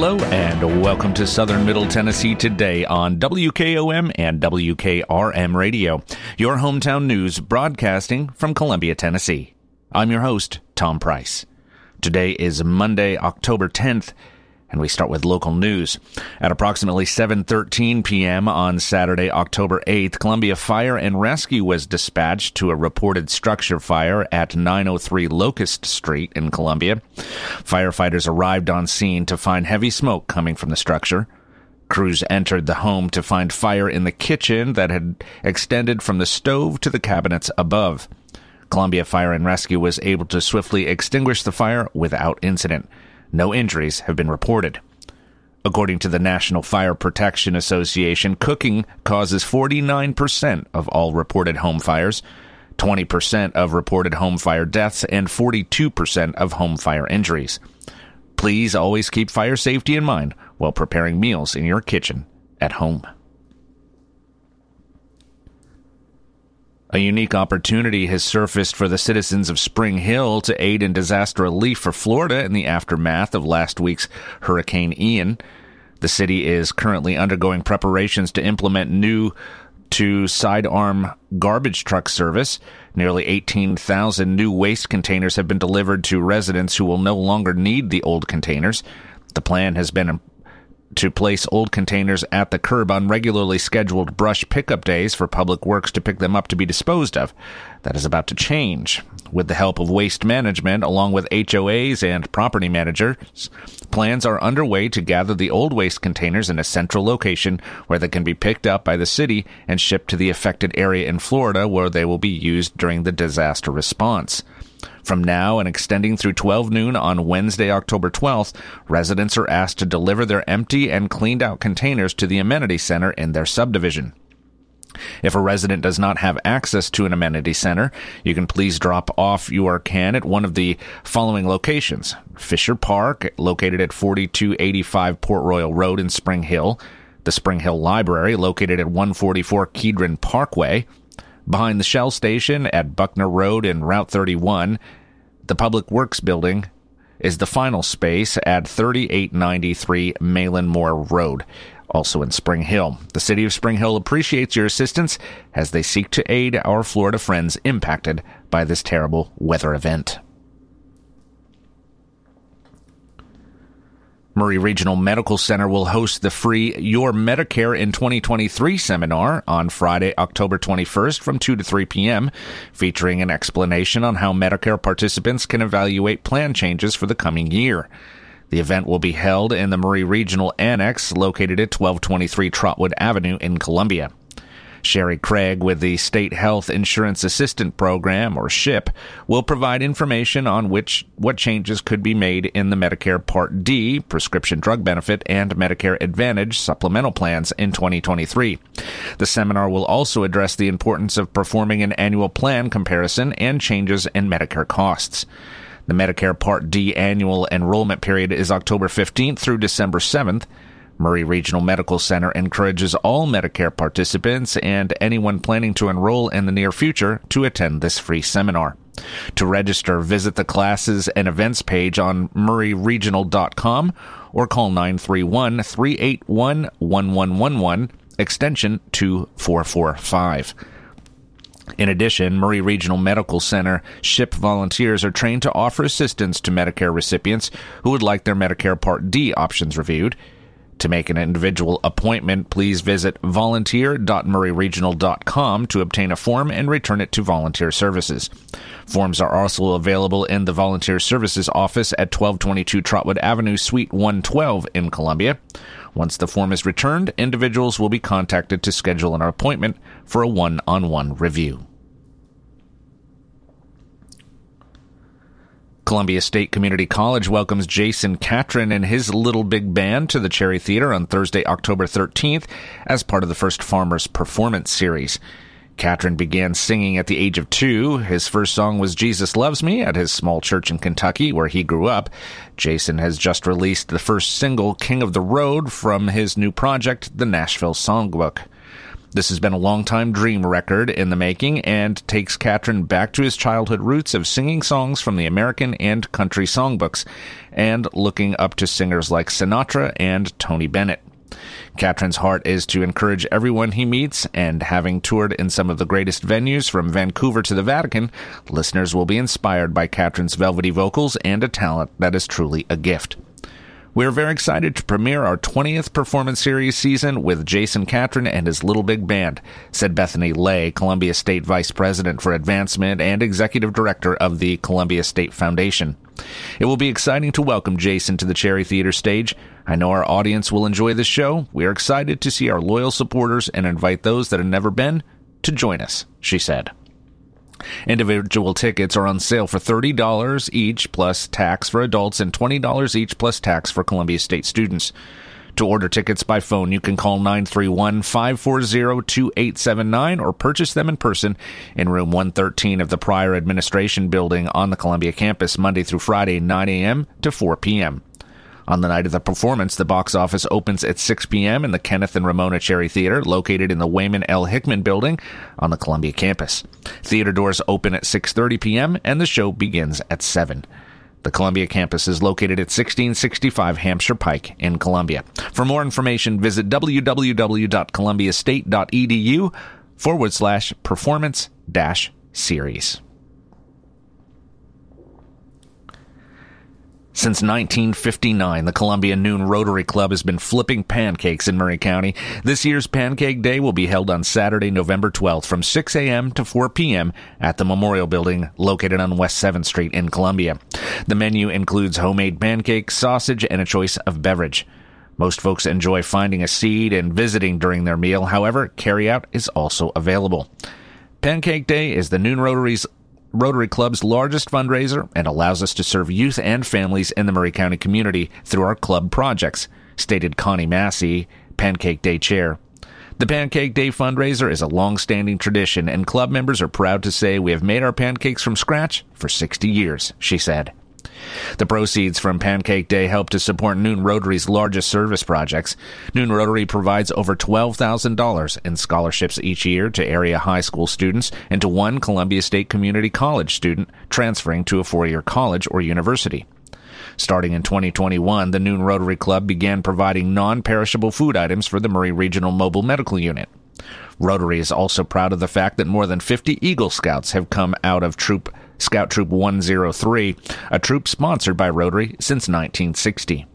Hello and welcome to Southern Middle Tennessee today on WKOM and WKRM Radio, your hometown news broadcasting from Columbia, Tennessee. I'm your host, Tom Price. Today is Monday, October 10th, and we start with local news. At approximately 7:13 p.m. on Saturday, October 8th, Columbia Fire and Rescue was dispatched to a reported structure fire at 903 Locust Street in Columbia. Firefighters arrived on scene to find heavy smoke coming from the structure. Crews entered the home to find fire in the kitchen that had extended from the stove to the cabinets above. Columbia Fire and Rescue was able to swiftly extinguish the fire without incident. No injuries have been reported. According to the National Fire Protection Association, cooking causes 49% of all reported home fires, 20% of reported home fire deaths, and 42% of home fire injuries. Please always keep fire safety in mind while preparing meals in your kitchen at home. A unique opportunity has surfaced for the citizens of Spring Hill to aid in disaster relief for Florida in the aftermath of last week's Hurricane Ian. The city is currently undergoing preparations to implement new to sidearm garbage truck service. Nearly 18,000 new waste containers have been delivered to residents who will no longer need the old containers. The plan has been to place old containers at the curb on regularly scheduled brush pickup days for public works to pick them up to be disposed of. That is about to change. With the help of waste management, along with HOAs and property managers, plans are underway to gather the old waste containers in a central location where they can be picked up by the city and shipped to the affected area in Florida where they will be used during the disaster response. From now and extending through 12 noon on Wednesday, October 12th, residents are asked to deliver their empty and cleaned out containers to the amenity center in their subdivision. If a resident does not have access to an amenity center, you can please drop off your can at one of the following locations. Fisher Park, located at 4285 Port Royal Road in Spring Hill, the Spring Hill Library, located at 144 Kedron Parkway, behind the Shell Station at Buckner Road and Route 31, the Public Works Building is the final space at 3893 Mahlon Moore Road, also in Spring Hill. The City of Spring Hill appreciates your assistance as they seek to aid our Florida friends impacted by this terrible weather event. Maury Regional Medical Center will host the free Your Medicare in 2023 seminar on Friday, October 21st from 2 to 3 p.m., featuring an explanation on how Medicare participants can evaluate plan changes for the coming year. The event will be held in the Maury Regional Annex located at 1223 Trotwood Avenue in Columbia. Sherry Craig with the State Health Insurance Assistant Program, or SHIP, will provide information on which what changes could be made in the Medicare Part D prescription drug benefit and Medicare Advantage supplemental plans in 2023. The seminar will also address the importance of performing an annual plan comparison and changes in Medicare costs. The Medicare Part D annual enrollment period is October 15th through December 7th. Maury Regional Medical Center encourages all Medicare participants and anyone planning to enroll in the near future to attend this free seminar. To register, visit the classes and events page on mauryregional.com or call 931 381 1111, extension 2445. In addition, Maury Regional Medical Center SHIP volunteers are trained to offer assistance to Medicare recipients who would like their Medicare Part D options reviewed. To make an individual appointment, please visit volunteer.mauryregional.com to obtain a form and return it to Volunteer Services. Forms are also available in the Volunteer Services office at 1222 Trotwood Avenue, Suite 112 in Columbia. Once the form is returned, individuals will be contacted to schedule an appointment for a one on one review. Columbia State Community College welcomes Jason Catron and his Little Big Band to the Cherry Theater on Thursday, October 13th as part of the First Farmers Performance Series. Catron began singing at the age of two. His first song was Jesus Loves Me at his small church in Kentucky, where he grew up. Jason has just released the first single, King of the Road, from his new project, the Nashville Songbook. This has been a long-time dream record in the making and takes Catron back to his childhood roots of singing songs from the American and country songbooks and looking up to singers like Sinatra and Tony Bennett. Catron's heart is to encourage everyone he meets, and having toured in some of the greatest venues from Vancouver to the Vatican, listeners will be inspired by Catron's velvety vocals and a talent that is truly a gift. We are very excited to premiere our 20th Performance Series season with Jason Catron and his Little Big Band, said Bethany Lay, Columbia State Vice President for Advancement and Executive Director of the Columbia State Foundation. It will be exciting to welcome Jason to the Cherry Theater stage. I know our audience will enjoy this show. We are excited to see our loyal supporters and invite those that have never been to join us, she said. Individual tickets are on sale for $30 each plus tax for adults and $20 each plus tax for Columbia State students. To order tickets by phone, you can call 931 540 2879 or purchase them in person in room 113 of the Prior Administration Building on the Columbia campus Monday through Friday, 9 a.m. to 4 p.m. On the night of the performance, the box office opens at 6 p.m. in the Kenneth and Ramona Cherry Theater, located in the Waymon L. Hickman building on the Columbia campus. Theater doors open at 6:30 p.m. and the show begins at 7. The Columbia campus is located at 1665 Hampshire Pike in Columbia. For more information, visit www.columbiastate.edu forward slash performance dash series. Since 1959, the Columbia Noon Rotary Club has been flipping pancakes in Maury County. This year's Pancake Day will be held on Saturday, November 12th from 6 a.m. to 4 p.m. at the Memorial Building located on West 7th Street in Columbia. The menu includes homemade pancakes, sausage, and a choice of beverage. Most folks enjoy finding a seat and visiting during their meal. However, carryout is also available. Pancake Day is the Noon Rotary's Rotary Club's largest fundraiser and allows us to serve youth and families in the Maury County community through our club projects, stated Connie Massey, Pancake Day Chair. The Pancake Day fundraiser is a long-standing tradition, and club members are proud to say we have made our pancakes from scratch for 60 years, she said. The proceeds from Pancake Day help to support Noon Rotary's largest service projects. Noon Rotary provides over $12,000 in scholarships each year to area high school students and to one Columbia State Community College student transferring to a four-year college or university. Starting in 2021, the Noon Rotary Club began providing non-perishable food items for the Maury Regional Mobile Medical Unit. Rotary is also proud of the fact that more than 50 Eagle Scouts have come out of Troop Scout Troop 103, a troop sponsored by Rotary since 1960.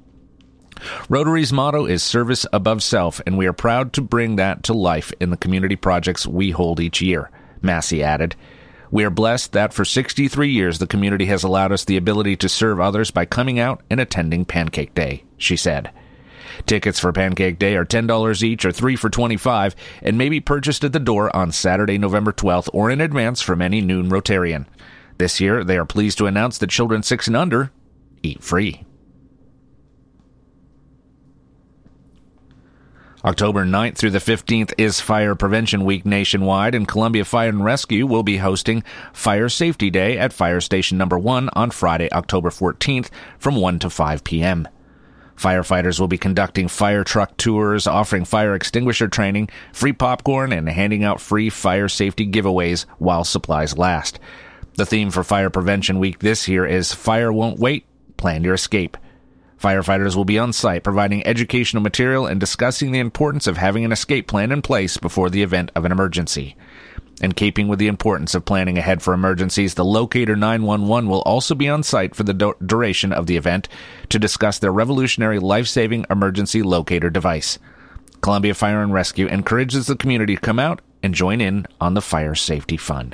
Rotary's motto is service above self, and we are proud to bring that to life in the community projects we hold each year, Massey added. We are blessed that for 63 years the community has allowed us the ability to serve others by coming out and attending Pancake Day, she said. Tickets for Pancake Day are $10 each or 3 for 25 and may be purchased at the door on Saturday, November 12th or in advance from any noon Rotarian. This year, they are pleased to announce that children 6 and under eat free. October 9th through the 15th is Fire Prevention Week nationwide, and Columbia Fire and Rescue will be hosting Fire Safety Day at Fire Station Number 1 on Friday, October 14th from 1 to 5 p.m. Firefighters will be conducting fire truck tours, offering fire extinguisher training, free popcorn, and handing out free fire safety giveaways while supplies last. The theme for Fire Prevention Week this year is Fire Won't Wait, Plan Your Escape. Firefighters will be on site providing educational material and discussing the importance of having an escape plan in place before the event of an emergency. In keeping with the importance of planning ahead for emergencies, the Locator 911 will also be on site for the du- duration of the event to discuss their revolutionary life-saving emergency locator device. Columbia Fire and Rescue encourages the community to come out and join in on the fire safety fun.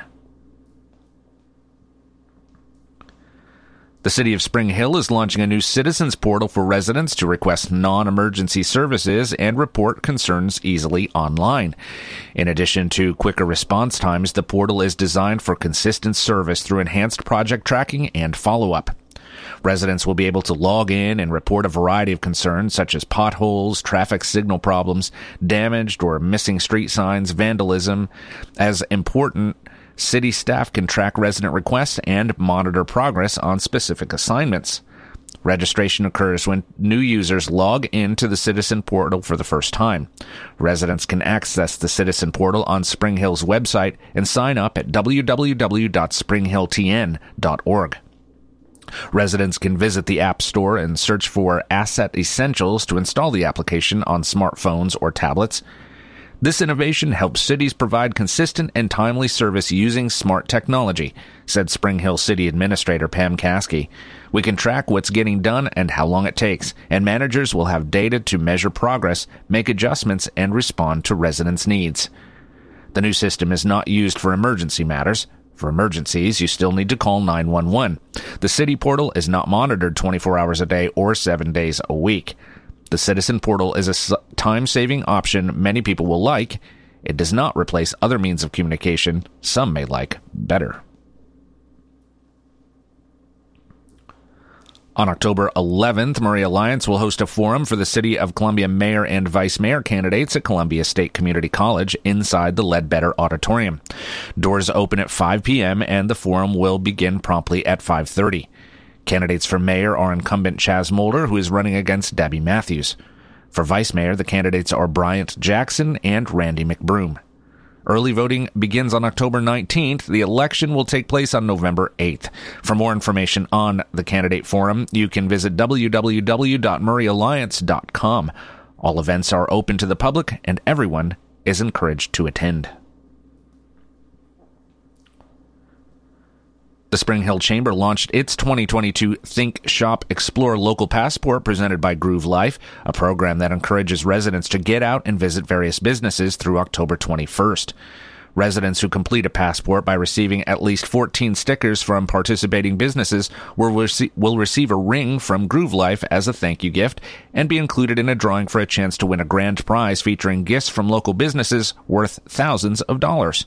The City of Spring Hill is launching a new citizens portal for residents to request non-emergency services and report concerns easily online. In addition to quicker response times, the portal is designed for consistent service through enhanced project tracking and follow-up. Residents will be able to log in and report a variety of concerns such as potholes, traffic signal problems, damaged or missing street signs, vandalism, as important City staff can track resident requests and monitor progress on specific assignments. Registration occurs when new users log into the Citizen Portal for the first time. Residents can access the Citizen Portal on Spring Hill's website and sign up at www.springhilltn.org. Residents can visit the App Store and search for Asset Essentials to install the application on smartphones or tablets. This innovation helps cities provide consistent and timely service using smart technology, said Spring Hill City Administrator Pam Caskey. We can track what's getting done and how long it takes, and managers will have data to measure progress, make adjustments, and respond to residents' needs. The new system is not used for emergency matters. For emergencies, you still need to call 911. The city portal is not monitored 24 hours a day or 7 days a week. The Citizen Portal is a time saving option many people will like. It does not replace other means of communication some may like better. On October 11th, Maury Alliance will host a forum for the City of Columbia mayor and vice mayor candidates at Columbia State Community College inside the Ledbetter Auditorium. Doors open at 5 p.m. and the forum will begin promptly at 5:30. Candidates for mayor are incumbent Chaz Molder, who is running against Debbie Matthews. For vice mayor, the candidates are Bryant Jackson and Randy McBroom. Early voting begins on October 19th. The election will take place on November 8th. For more information on the candidate forum, you can visit www.mauryalliance.com. All events are open to the public and everyone is encouraged to attend. The Spring Hill Chamber launched its 2022 Think Shop Explore Local Passport presented by Groove Life, a program that encourages residents to get out and visit various businesses through October 21st. Residents who complete a passport by receiving at least 14 stickers from participating businesses will, rece- will receive a ring from Groove Life as a thank you gift and be included in a drawing for a chance to win a grand prize featuring gifts from local businesses worth thousands of dollars.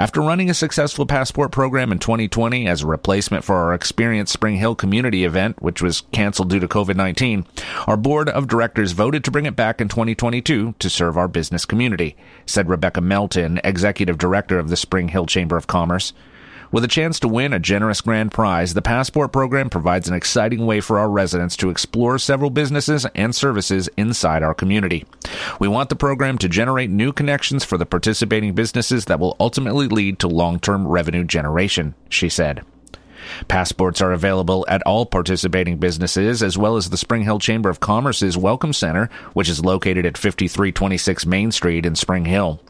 After running a successful passport program in 2020 as a replacement for our Experience Spring Hill community event, which was canceled due to COVID-19, our board of directors voted to bring it back in 2022 to serve our business community, said Rebecca Melton, executive director of the Spring Hill Chamber of Commerce. With a chance to win a generous grand prize, the Passport program provides an exciting way for our residents to explore several businesses and services inside our community. We want the program to generate new connections for the participating businesses that will ultimately lead to long-term revenue generation, she said. Passports are available at all participating businesses as well as the Spring Hill Chamber of Commerce's Welcome Center, which is located at 5326 Main Street in Spring Hill.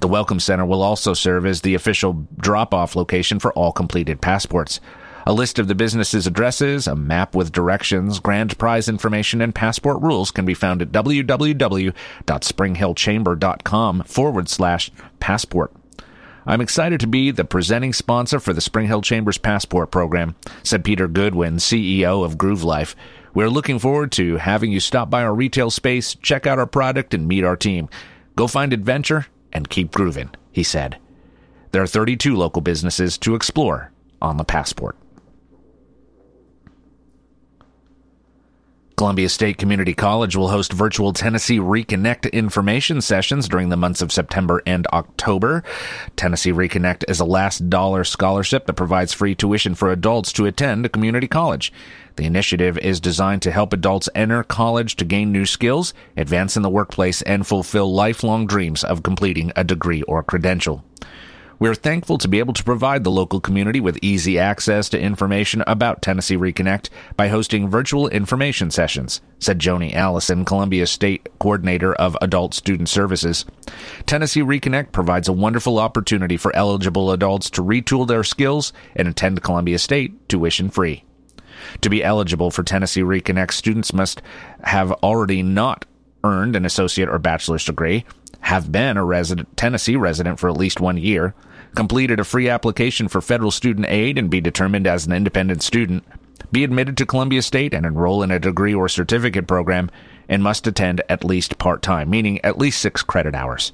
The Welcome Center will also serve as the official drop-off location for all completed passports. A list of the business's addresses, a map with directions, grand prize information, and passport rules can be found at www.springhillchamber.com forward slash passport. I'm excited to be the presenting sponsor for the Spring Hill Chambers Passport Program, said Peter Goodwin, CEO of Groove Life. We're looking forward to having you stop by our retail space, check out our product, and meet our team. Go find adventure and keep grooving, he said. There are 32 local businesses to explore on the Passport. Columbia State Community College will host virtual Tennessee Reconnect information sessions during the months of September and October. Tennessee Reconnect is a last dollar scholarship that provides free tuition for adults to attend a community college. The initiative is designed to help adults enter college to gain new skills, advance in the workplace, and fulfill lifelong dreams of completing a degree or credential. We are thankful to be able to provide the local community with easy access to information about Tennessee Reconnect by hosting virtual information sessions, said Joni Allison, Columbia State Coordinator of Adult Student Services. Tennessee Reconnect provides a wonderful opportunity for eligible adults to retool their skills and attend Columbia State tuition free. To be eligible for Tennessee Reconnect, students must have already not earned an associate or bachelor's degree, have been a resident, Tennessee resident for at least one year, completed a free application for federal student aid and be determined as an independent student, be admitted to Columbia State and enroll in a degree or certificate program, and must attend at least part time, meaning at least six credit hours.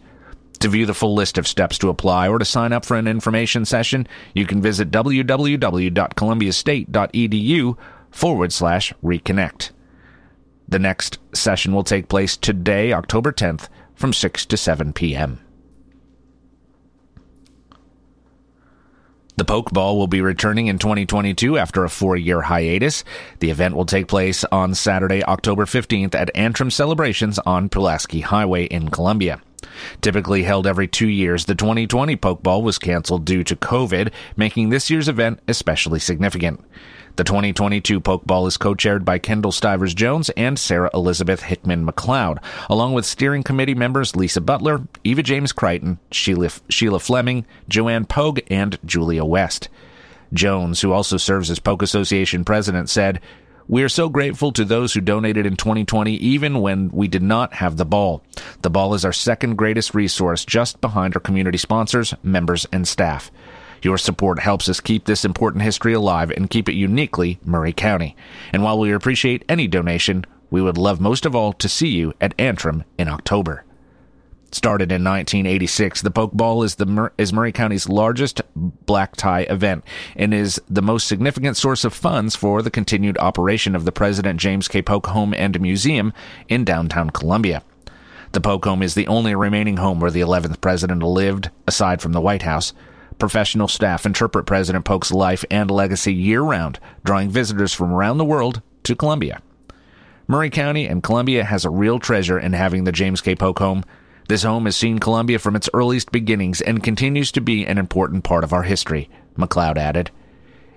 To view the full list of steps to apply or to sign up for an information session, you can visit www.columbiastate.edu forward slash reconnect. The next session will take place today, October 10th, from 6 to 7 p.m. The Polk Ball will be returning in 2022 after a four year hiatus. The event will take place on Saturday, October 15th at Antrim Celebrations on Pulaski Highway in Columbia. Typically held every two years, the 2020 Polk Ball was canceled due to COVID, making this year's event especially significant. The 2022 Polk Ball is co-chaired by Kendall Stivers Jones and Sarah Elizabeth Hickman McLeod, along with steering committee members Lisa Butler, Eva James Crichton, Sheila, Sheila Fleming, Joanne Pogue, and Julia West. Jones, who also serves as Polk Association president, said, we are so grateful to those who donated in 2020, even when we did not have the ball. The ball is our second greatest resource, just behind our community sponsors, members, and staff. Your support helps us keep this important history alive and keep it uniquely Maury County. And while we appreciate any donation, we would love most of all to see you at Antrim in October. Started in 1986, the Polk Ball is the is Maury County's largest black tie event and is the most significant source of funds for the continued operation of the President James K. Polk Home and Museum in downtown Columbia. The Polk Home is the only remaining home where the 11th president lived, aside from the White House. Professional staff interpret President Polk's life and legacy year round, drawing visitors from around the world to Columbia. Maury County and Columbia has a real treasure in having the James K. Polk home. This home has seen Columbia from its earliest beginnings and continues to be an important part of our history, McLeod added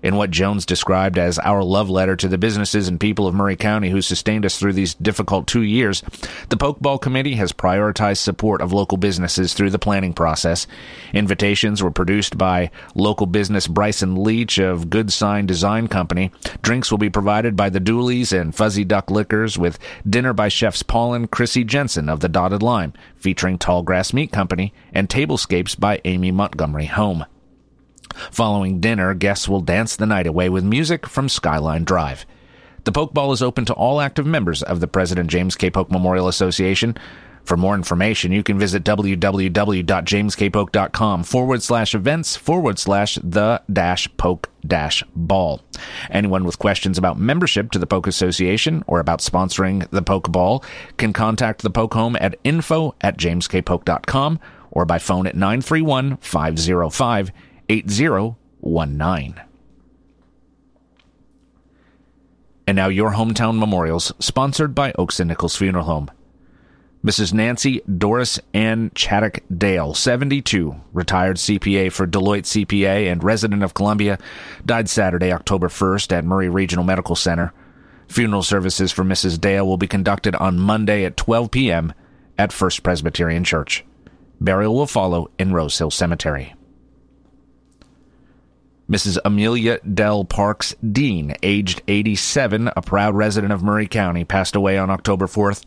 in what Jones described as our love letter to the businesses and people of Maury County who sustained us through these difficult two years, the Polk Ball Committee has prioritized support of local businesses through the planning process. Invitations were produced by local business Bryson Leach of Good Sign Design Company. Drinks will be provided by the Dooleys and Fuzzy Duck Liquors with dinner by chefs Paul and Chrissy Jensen of the Dotted Lime, featuring Tall Grass Meat Company, and tablescapes by Amy Montgomery Home. Following dinner, guests will dance the night away with music from Skyline Drive. The Polk Ball is open to all active members of the President James K. Polk Memorial Association. For more information, you can visit www.jameskpolk.com forward slash events forward slash the dash polk dash ball. Anyone with questions about membership to the Polk Association or about sponsoring the Polk Ball can contact the Polk Home at info at jameskpolk.com or by phone at 931 505 8019. And now your hometown memorials, sponsored by Oakes and Nichols Funeral Home. Mrs. Nancy Doris Ann Chaddock Dale, 72, retired CPA for Deloitte CPA and resident of Columbia, died Saturday, October 1st at Maury Regional Medical Center. Funeral services for Mrs. Dale will be conducted on Monday at 12 p.m. at First Presbyterian Church. Burial will follow in Rose Hill Cemetery. Mrs. Amelia Dell Parks Dean, aged 87, a proud resident of Maury County, passed away on October 4th.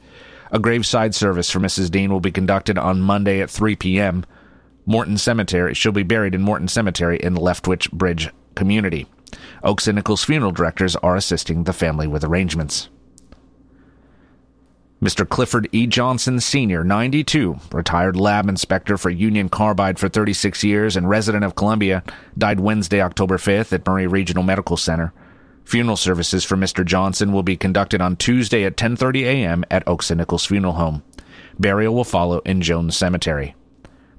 A graveside service for Mrs. Dean will be conducted on Monday at 3 p.m. Morton Cemetery. She'll be buried in Morton Cemetery in Leftwich Bridge community. Oakes and Nichols funeral directors are assisting the family with arrangements. Mr. Clifford E. Johnson, Sr., 92, retired lab inspector for Union Carbide for 36 years and resident of Columbia, died Wednesday, October 5th at Maury Regional Medical Center. Funeral services for Mr. Johnson will be conducted on Tuesday at 10:30 a.m. at Oakes and Nichols Funeral Home. Burial will follow in Jones Cemetery.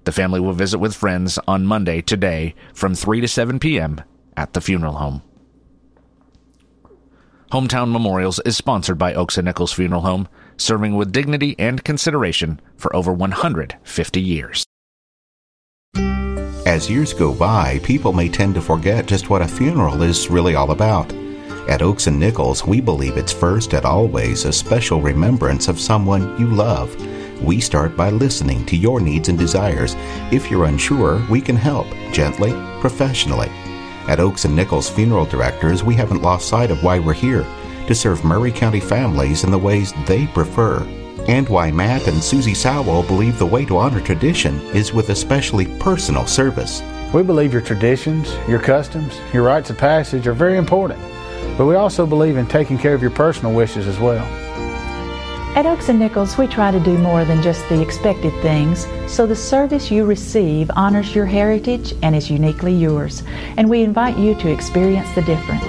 The family will visit with friends on Monday today from 3 to 7 p.m. at the funeral home. Hometown Memorials is sponsored by Oakes and Nichols Funeral Home serving with dignity and consideration for over 150 years. As years go by, people may tend to forget just what a funeral is really all about. At Oakes and Nichols, we believe it's first and always a special remembrance of someone you love. We start by listening to your needs and desires. If you're unsure, we can help gently, professionally. At Oakes and Nichols Funeral Directors, we haven't lost sight of why we're here to serve Maury County families in the ways they prefer. And why Matt and Susie Sowell believe the way to honor tradition is with especially personal service. We believe your traditions, your customs, your rites of passage are very important, but we also believe in taking care of your personal wishes as well. At Oakes and Nichols, we try to do more than just the expected things, so the service you receive honors your heritage and is uniquely yours, and we invite you to experience the difference.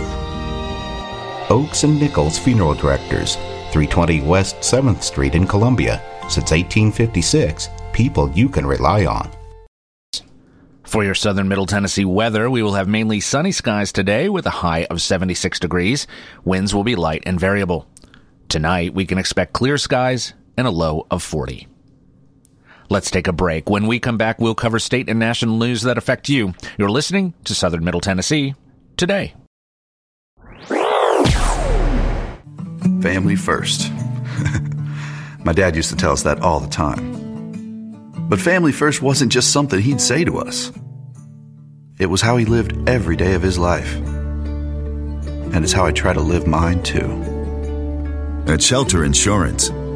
Oakes and Nichols Funeral Directors, 320 West 7th Street in Columbia. Since 1856, people you can rely on. For your southern middle Tennessee weather, we will have mainly sunny skies today with a high of 76 degrees. Winds will be light and variable. Tonight, we can expect clear skies and a low of 40. Let's take a break. When we come back, we'll cover state and national news that affect you. You're listening to Southern Middle Tennessee today. Family first. My dad used to tell us that all the time. But family first wasn't just something he'd say to us. It was how he lived every day of his life. And it's how I try to live mine too. At Shelter Insurance,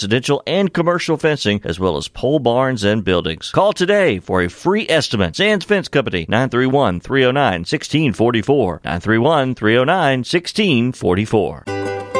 residential and commercial fencing, as well as pole barns and buildings. Call today for a free estimate. Sands Fence Company, 931 309 1644. 931 309 1644.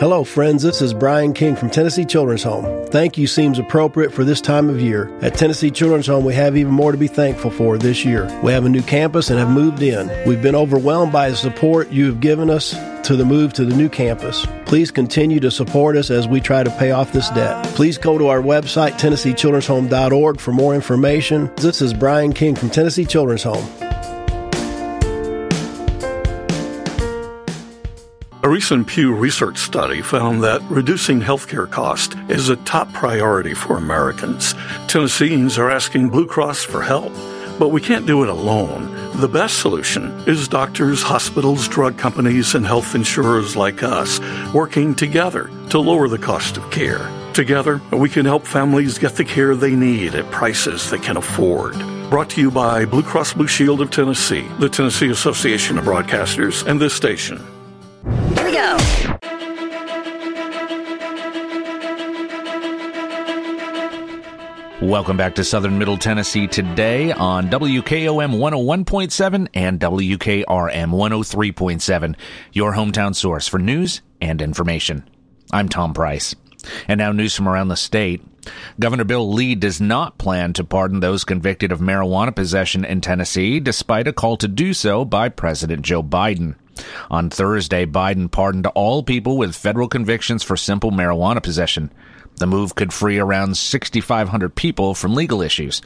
Hello, friends. This is Brian King from Tennessee Children's Home. Thank you seems appropriate for this time of year. At Tennessee Children's Home, we have even more to be thankful for this year. We have a new campus and have moved in. We've been overwhelmed by the support you have given us to the move to the new campus. Please continue to support us as we try to pay off this debt. Please go to our website, TennesseeChildren'sHome.org, for more information. This is Brian King from Tennessee Children's Home. A recent Pew Research study found that reducing healthcare costs is a top priority for Americans. Tennesseans are asking Blue Cross for help, but we can't do it alone. The best solution is doctors, hospitals, drug companies, and health insurers like us working together to lower the cost of care. Together, we can help families get the care they need at prices they can afford. Brought to you by Blue Cross Blue Shield of Tennessee, the Tennessee Association of Broadcasters, and this station. Welcome back to Southern Middle Tennessee today on WKOM 101.7 and WKRM 103.7, your hometown source for news and information. I'm Tom Price. And now news from around the state. Governor Bill Lee does not plan to pardon those convicted of marijuana possession in Tennessee, despite a call to do so by President Joe Biden. On Thursday, Biden pardoned all people with federal convictions for simple marijuana possession. The move could free around 6,500 people from legal issues,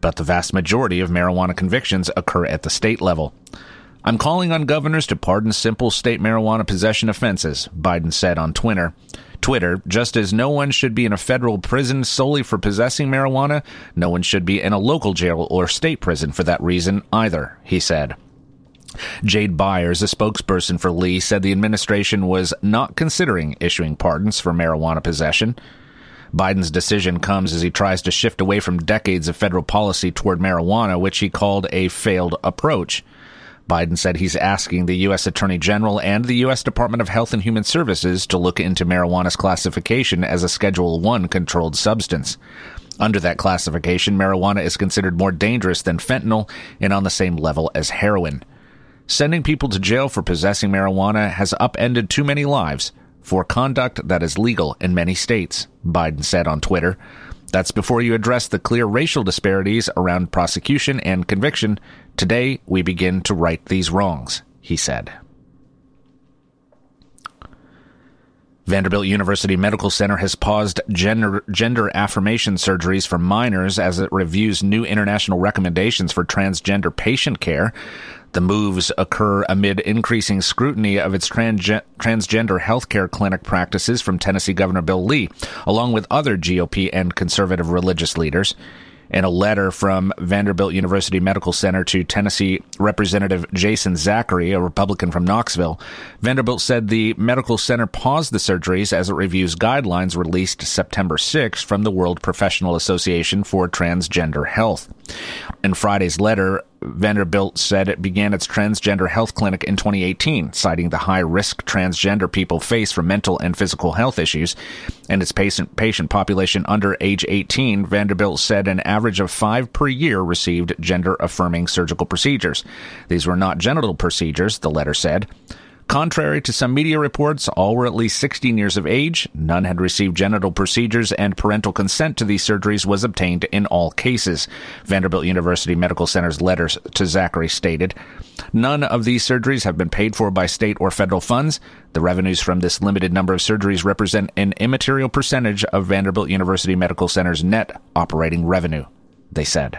but the vast majority of marijuana convictions occur at the state level. I'm calling on governors to pardon simple state marijuana possession offenses, Biden said on Twitter. Twitter, just as no one should be in a federal prison solely for possessing marijuana, no one should be in a local jail or state prison for that reason either, he said. Jade Byers, a spokesperson for Lee, said the administration was not considering issuing pardons for marijuana possession. Biden's decision comes as he tries to shift away from decades of federal policy toward marijuana, which he called a failed approach. Biden said he's asking the U.S. Attorney General and the U.S. Department of Health and Human Services to look into marijuana's classification as a Schedule 1 controlled substance. Under that classification, marijuana is considered more dangerous than fentanyl and on the same level as heroin. Sending people to jail for possessing marijuana has upended too many lives for conduct that is legal in many states, Biden said on Twitter. That's before you address the clear racial disparities around prosecution and conviction. Today, we begin to right these wrongs, he said. Vanderbilt University Medical Center has paused gender, gender affirmation surgeries for minors as it reviews new international recommendations for transgender patient care. The moves occur amid increasing scrutiny of its transge- transgender healthcare clinic practices from Tennessee Governor Bill Lee, along with other GOP and conservative religious leaders. In a letter from Vanderbilt University Medical Center to Tennessee Representative Jason Zachary, a Republican from Knoxville, Vanderbilt said the medical center paused the surgeries as it reviews guidelines released September 6 from the World Professional Association for Transgender Health. In Friday's letter, Vanderbilt said it began its transgender health clinic in 2018, citing the high risk transgender people face for mental and physical health issues. And its patient, patient population under age 18, Vanderbilt said an average of five per year received gender affirming surgical procedures. These were not genital procedures, the letter said. Contrary to some media reports, all were at least 16 years of age. None had received genital procedures, and parental consent to these surgeries was obtained in all cases. Vanderbilt University Medical Center's letter to Zachary stated None of these surgeries have been paid for by state or federal funds. The revenues from this limited number of surgeries represent an immaterial percentage of Vanderbilt University Medical Center's net operating revenue, they said.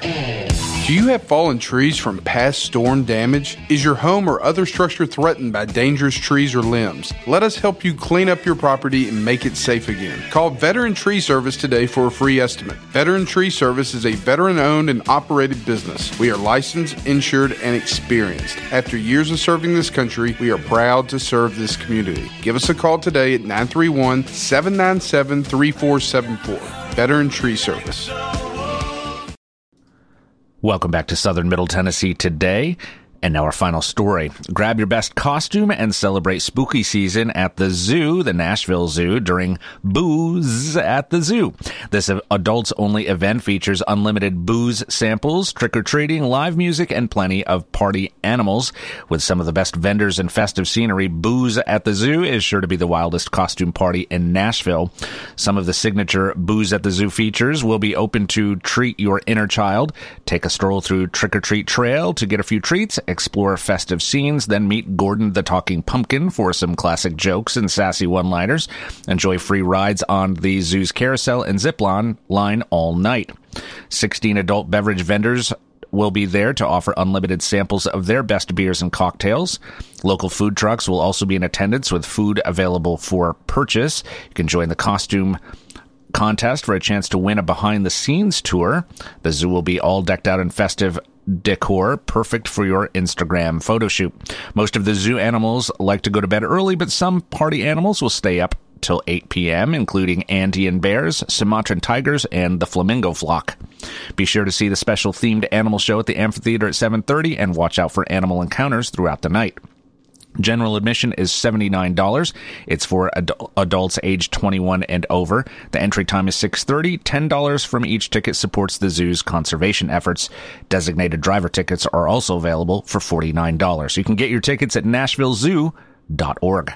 Do you have fallen trees from past storm damage? Is your home or other structure threatened by dangerous trees or limbs? Let us help you clean up your property and make it safe again. Call Veteran Tree Service today for a free estimate. Veteran Tree Service is a veteran owned and operated business. We are licensed, insured, and experienced. After years of serving this country, we are proud to serve this community. Give us a call today at 931 797 3474. Veteran Tree Service. Welcome back to Southern Middle Tennessee today. And now our final story. Grab your best costume and celebrate spooky season at the zoo, the Nashville Zoo, during Booze at the Zoo. This adults only event features unlimited booze samples, trick or treating, live music, and plenty of party animals. With some of the best vendors and festive scenery, Booze at the Zoo is sure to be the wildest costume party in Nashville. Some of the signature Booze at the Zoo features will be open to treat your inner child, take a stroll through Trick or Treat Trail to get a few treats, explore festive scenes, then meet Gordon the Talking Pumpkin for some classic jokes and sassy one liners. Enjoy free rides on the zoo's carousel and zip line, line all night. 16 adult beverage vendors will be there to offer unlimited samples of their best beers and cocktails. Local food trucks will also be in attendance with food available for purchase. You can join the costume contest for a chance to win a behind the scenes tour. The zoo will be all decked out in festive decor, perfect for your Instagram photo shoot. Most of the zoo animals like to go to bed early, but some party animals will stay up till 8 p.m., including Andean bears, Sumatran tigers, and the flamingo flock. Be sure to see the special themed animal show at the amphitheater at 7:30 and watch out for animal encounters throughout the night. General admission is $79. It's for ad- adults aged 21 and over. The entry time is 6:30. $10 from each ticket supports the zoo's conservation efforts. Designated driver tickets are also available for $49. You can get your tickets at nashvillezoo.org.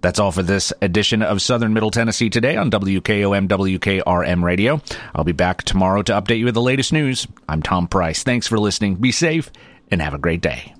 That's all for this edition of Southern Middle Tennessee today on WKOM WKRM Radio. I'll be back tomorrow to update you with the latest news. I'm Tom Price. Thanks for listening. Be safe and have a great day.